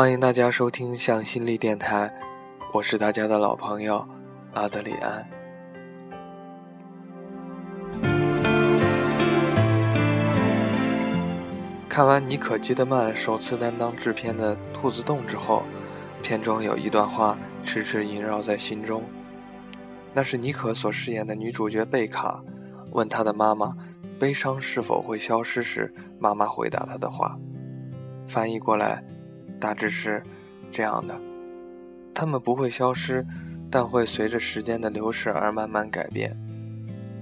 欢迎大家收听向心力电台，我是大家的老朋友阿德里安。看完妮可基德曼首次担当制片的《兔子洞》之后，片中有一段话迟迟萦绕在心中，那是妮可所饰演的女主角贝卡问她的妈妈：“悲伤是否会消失？”时，妈妈回答她的话。翻译过来，大致是这样的：他们不会消失，但会随着时间的流逝而慢慢改变。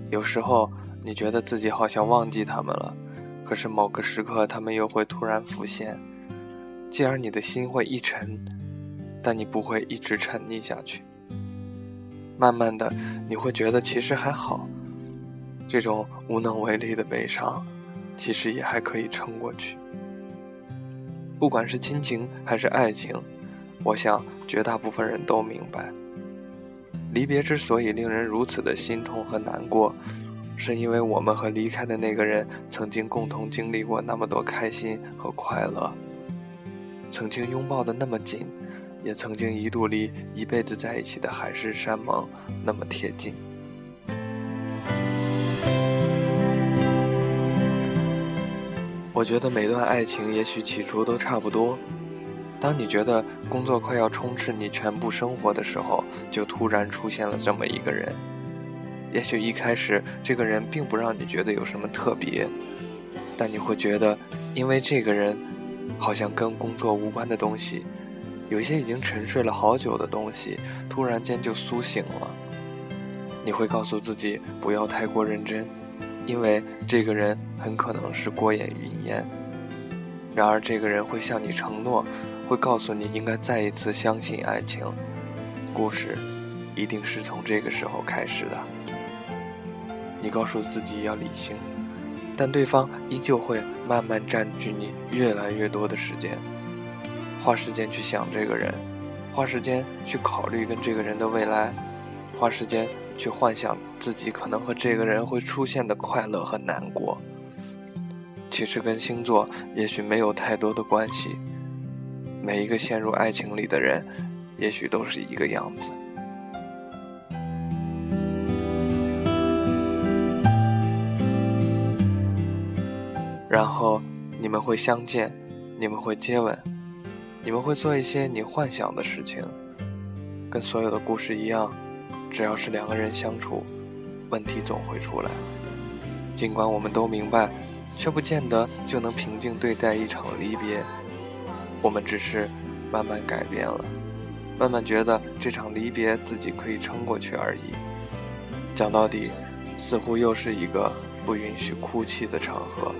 有时候你觉得自己好像忘记他们了，可是某个时刻他们又会突然浮现，继而你的心会一沉，但你不会一直沉溺下去。慢慢的，你会觉得其实还好，这种无能为力的悲伤，其实也还可以撑过去。不管是亲情还是爱情，我想绝大部分人都明白，离别之所以令人如此的心痛和难过，是因为我们和离开的那个人曾经共同经历过那么多开心和快乐，曾经拥抱的那么紧，也曾经一度离一辈子在一起的海誓山盟那么贴近。我觉得每段爱情也许起初都差不多。当你觉得工作快要充斥你全部生活的时候，就突然出现了这么一个人。也许一开始这个人并不让你觉得有什么特别，但你会觉得，因为这个人，好像跟工作无关的东西，有些已经沉睡了好久的东西，突然间就苏醒了。你会告诉自己不要太过认真。因为这个人很可能是过眼云烟，然而这个人会向你承诺，会告诉你应该再一次相信爱情。故事一定是从这个时候开始的。你告诉自己要理性，但对方依旧会慢慢占据你越来越多的时间，花时间去想这个人，花时间去考虑跟这个人的未来，花时间。去幻想自己可能和这个人会出现的快乐和难过，其实跟星座也许没有太多的关系。每一个陷入爱情里的人，也许都是一个样子。然后你们会相见，你们会接吻，你们会做一些你幻想的事情，跟所有的故事一样。只要是两个人相处，问题总会出来。尽管我们都明白，却不见得就能平静对待一场离别。我们只是慢慢改变了，慢慢觉得这场离别自己可以撑过去而已。讲到底，似乎又是一个不允许哭泣的场合。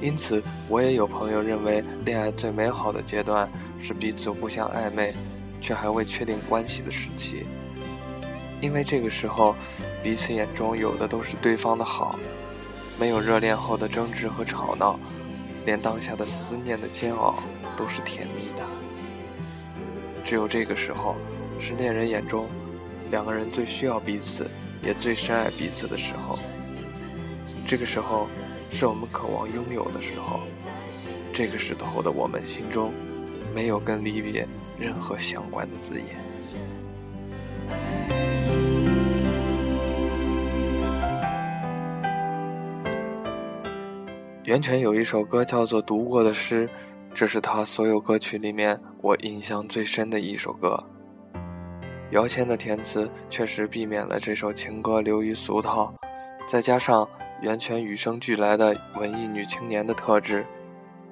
因此，我也有朋友认为，恋爱最美好的阶段是彼此互相暧昧，却还未确定关系的时期。因为这个时候，彼此眼中有的都是对方的好，没有热恋后的争执和吵闹，连当下的思念的煎熬都是甜蜜的。只有这个时候，是恋人眼中两个人最需要彼此，也最深爱彼此的时候。这个时候，是我们渴望拥有的时候。这个时候的我们心中，没有跟离别任何相关的字眼。袁泉有一首歌叫做《读过的诗》，这是他所有歌曲里面我印象最深的一首歌。姚谦的填词确实避免了这首情歌流于俗套，再加上袁泉与生俱来的文艺女青年的特质，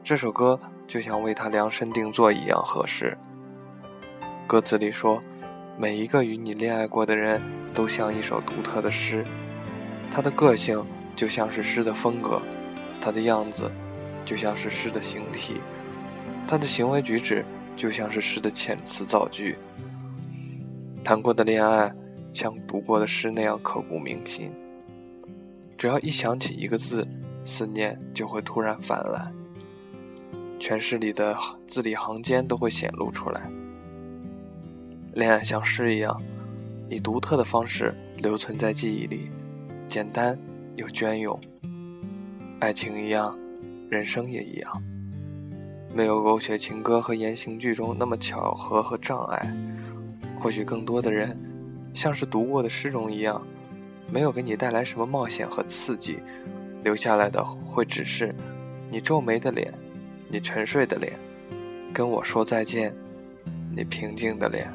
这首歌就像为她量身定做一样合适。歌词里说：“每一个与你恋爱过的人都像一首独特的诗，他的个性就像是诗的风格。”他的样子，就像是诗的形体；他的行为举止，就像是诗的遣词造句。谈过的恋爱，像读过的诗那样刻骨铭心。只要一想起一个字，思念就会突然泛滥，全诗里的字里行间都会显露出来。恋爱像诗一样，以独特的方式留存在记忆里，简单又隽永。爱情一样，人生也一样。没有狗血情歌和言情剧中那么巧合和障碍。或许更多的人，像是读过的诗中一样，没有给你带来什么冒险和刺激，留下来的会只是你皱眉的脸，你沉睡的脸，跟我说再见，你平静的脸。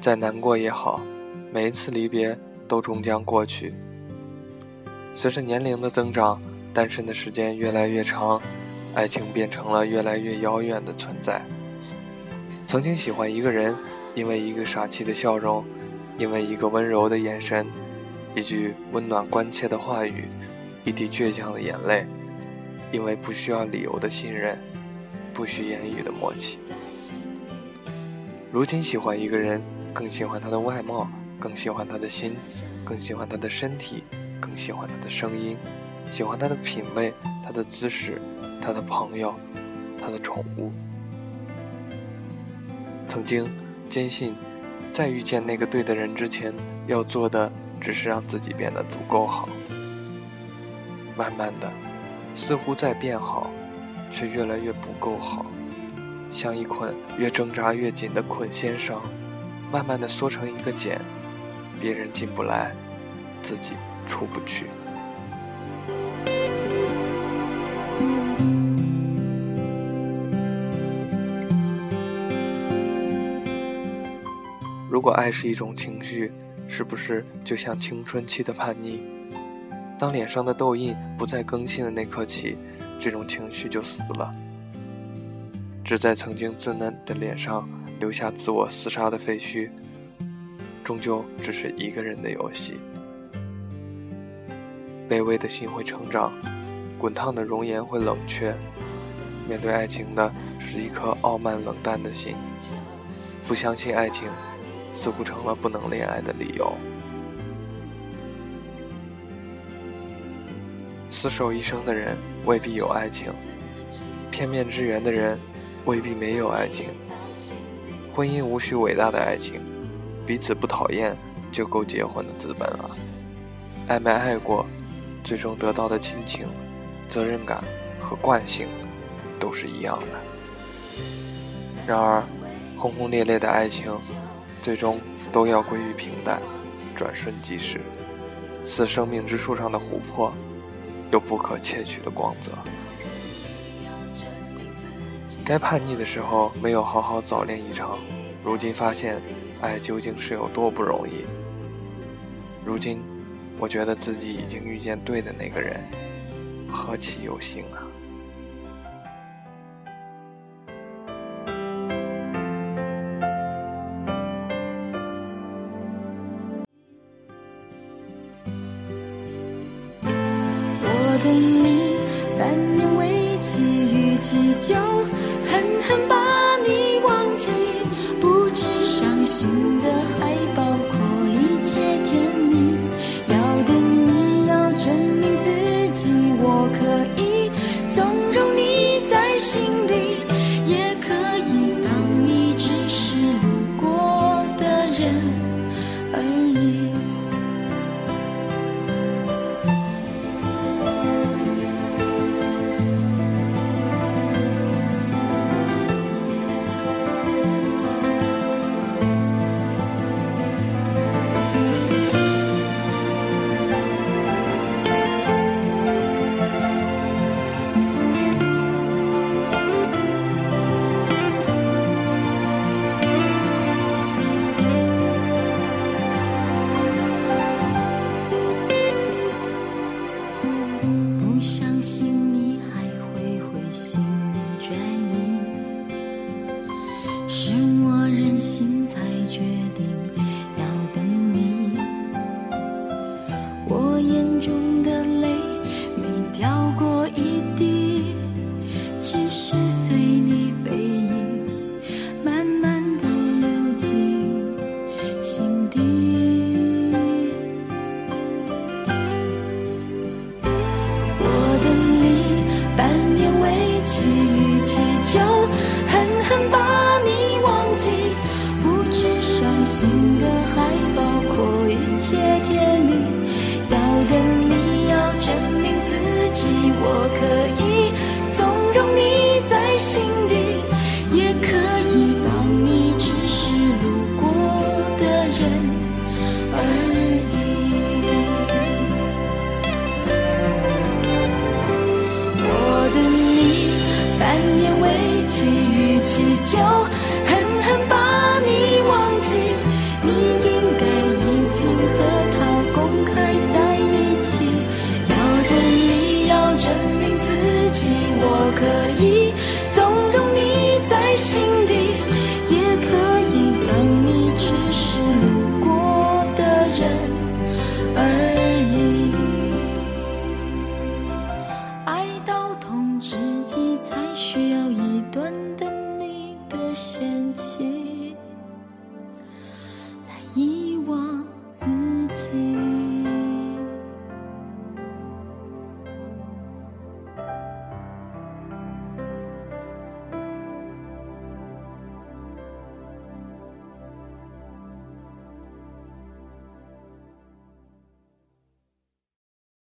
再难过也好，每一次离别都终将过去。随着年龄的增长。单身的时间越来越长，爱情变成了越来越遥远的存在。曾经喜欢一个人，因为一个傻气的笑容，因为一个温柔的眼神，一句温暖关切的话语，一滴倔强的眼泪，因为不需要理由的信任，不需言语的默契。如今喜欢一个人，更喜欢他的外貌，更喜欢他的心，更喜欢他的身体，更喜欢他的声音。喜欢他的品味，他的姿势，他的朋友，他的宠物。曾经坚信，在遇见那个对的人之前，要做的只是让自己变得足够好。慢慢的，似乎在变好，却越来越不够好，像一捆越挣扎越紧的捆线上，慢慢的缩成一个茧，别人进不来，自己出不去。如果爱是一种情绪，是不是就像青春期的叛逆？当脸上的痘印不再更新的那刻起，这种情绪就死了。只在曾经稚嫩的脸上留下自我厮杀的废墟，终究只是一个人的游戏。卑微的心会成长。滚烫的容颜会冷却，面对爱情的是一颗傲慢冷淡的心。不相信爱情，似乎成了不能恋爱的理由。厮守一生的人未必有爱情，片面之缘的人未必没有爱情。婚姻无需伟大的爱情，彼此不讨厌就够结婚的资本了。爱没爱过，最终得到的亲情。责任感和惯性都是一样的。然而，轰轰烈烈的爱情，最终都要归于平淡，转瞬即逝，似生命之树上的琥珀，有不可窃取的光泽。在叛逆的时候没有好好早恋一场，如今发现，爱究竟是有多不容易。如今，我觉得自己已经遇见对的那个人。何其有幸啊！中的泪没掉过一滴，只是随你背影慢慢的流进心底。我等你，半年为期，逾期就就狠狠把你忘记你应该已经和他公开在一起。要等你要证明自己我可以一